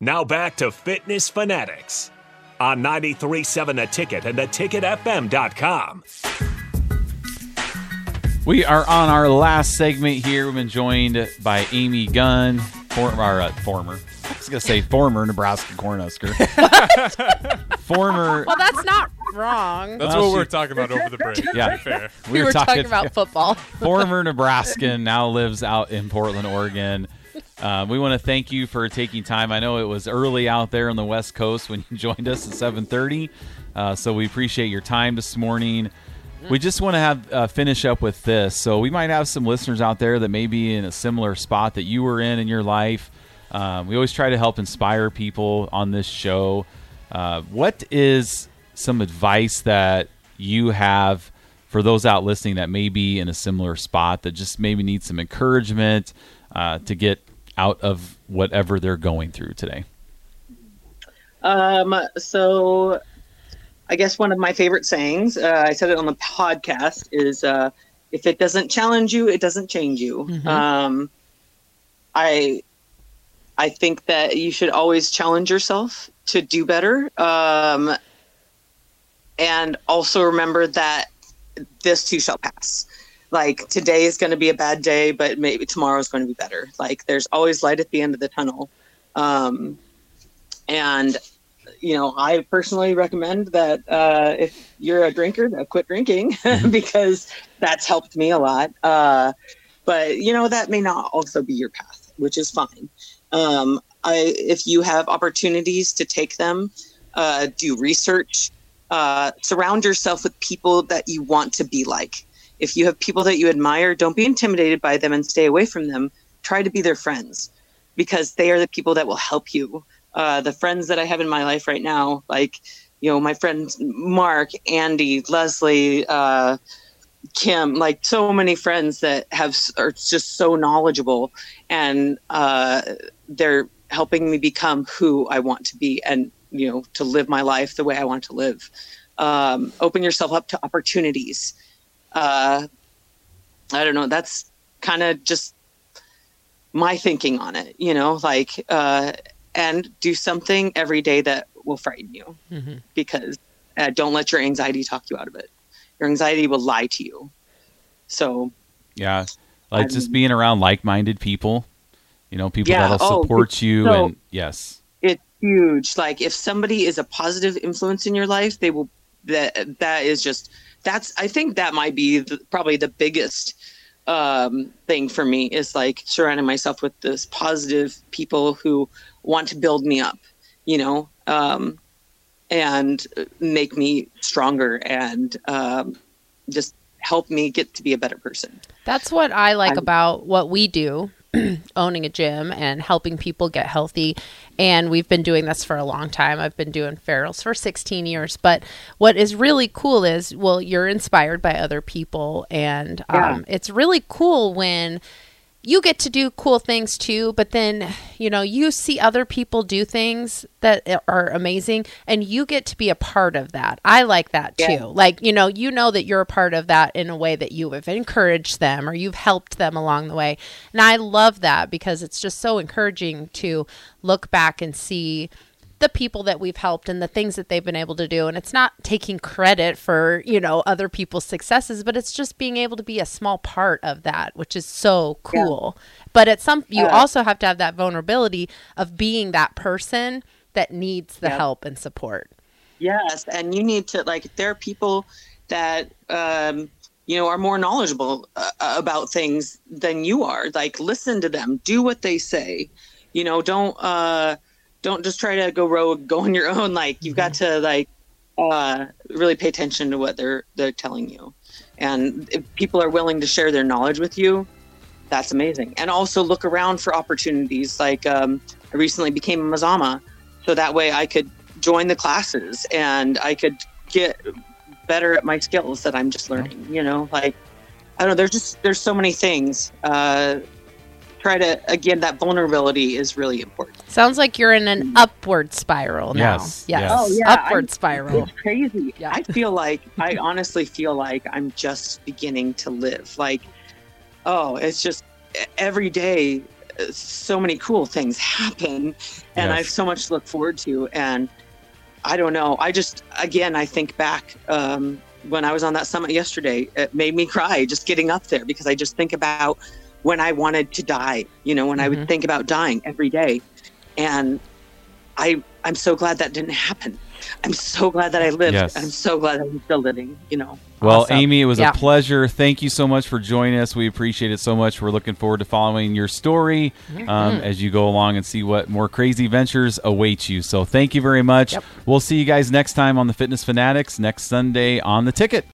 Now back to Fitness Fanatics on 93.7 The Ticket and theticketfm.com. We are on our last segment here. We've been joined by Amy Gunn, for, or, uh, former. I was going to say former Nebraska Cornhusker. former. Well, that's not wrong. That's Well, what we're talking about over the break. to Yeah. fair. we were talking about football. former Nebraskan now lives out in Portland, Oregon. Uh, we want to thank you for taking time. I know it was early out there on the West Coast when you joined us at 7:30, uh, so we appreciate your time this morning. We just want to have uh, finish up with this. So we might have some listeners out there that may be in a similar spot that you were in in your life. Um, we always try to help inspire people on this show. Uh, what is some advice that you have for those out listening that may be in a similar spot that just maybe need some encouragement uh, to get out of whatever they're going through today? Um, so I guess one of my favorite sayings, uh, I said it on the podcast, is uh, if it doesn't challenge you, it doesn't change you. Um, I I think that you should always challenge yourself to do better. Um, and also remember that this too shall pass. Like today is going to be a bad day, but maybe tomorrow is going to be better. Like there's always light at the end of the tunnel. Um, and you know, I personally recommend that uh, if you're a drinker, that quit drinking because that's helped me a lot. Uh, but you know, that may not also be your path, which is fine. Um, I, if you have opportunities to take them, uh, do research, uh, surround yourself with people that you want to be like. If you have people that you admire, don't be intimidated by them and stay away from them. Try to be their friends because they are the people that will help you. Uh, the friends that I have in my life right now, like, you know, my friends Mark, Andy, Leslie, uh, Kim, like so many friends that have are just so knowledgeable and uh, they're helping me become who I want to be and, you know, to live my life the way I want to live. Um, open yourself up to opportunities. Uh, I don't know. That's kind of just my thinking on it, you know, like, uh, and do something every day that will frighten you because uh, don't let your anxiety talk you out of it. Your anxiety will lie to you. So, Yeah, like just being around like-minded people. You know, people Yeah, that'll oh, support you, so- and yes, it's huge. Like if somebody is a positive influence in your life, they will. That that is just that's. I think that might be the, probably the biggest um, thing for me is like surrounding myself with this positive people who want to build me up. You know, um, and make me stronger and um, just help me get to be a better person. That's what I like I'm- about what we do, owning a gym and helping people get healthy. And we've been doing this for a long time. I've been doing ferals for 16 years. But what is really cool is, well, you're inspired by other people. And Yeah. um, it's really cool when you get to do cool things too, but then, you know, you see other people do things that are amazing and you get to be a part of that. I like that too. Yeah. Like, you know, you know that you're a part of that in a way that you have encouraged them or you've helped them along the way. And I love that because it's just so encouraging to look back and see the people that we've helped and the things that they've been able to do and it's not taking credit for you know other people's successes but it's just being able to be a small part of that which is so cool but at some you Yeah. also have to have that vulnerability of being that person that needs the Yeah. help and support Yes, and you need to like there are people that um, you know are more knowledgeable uh, about things than you are. Like listen to them, do what they say. You know, don't uh, don't just try to go rogue, go on your own. Like you've got to like uh, really pay attention to what they're they're telling you, and if people are willing to share their knowledge with you, that's amazing. And also look around for opportunities. Like um, I recently became a Mazama, so that way I could join the classes and I could get better at my skills that I'm just learning. You know, like I don't know. There's just there's so many things. Uh, try to again that vulnerability is really important. sounds like you're in an upward spiral now Yes, yes, yes. Oh, yeah, upward I'm- spiral It's crazy. Yeah. I feel like I honestly feel like I'm just beginning to live. Like, oh, it's just every day so many cool things happen, and I have so much to look forward to. And I don't know. I just again, I think back um, when I was on that summit yesterday. It made me cry just getting up there because I just think about when I wanted to die. You know, when I would think about dying every day, and I I'm so glad that didn't happen. I'm so glad that I lived. Yes. I'm so glad I'm still living. You know. Well, Awesome. Amy, it was Yeah. a pleasure. Thank you so much for joining us. We appreciate it so much. We're looking forward to following your story Mm-hmm. um, as you go along and see what more crazy ventures await you. So, thank you very much. Yep. We'll see you guys next time on the Fitness Fanatics next Sunday on the ticket.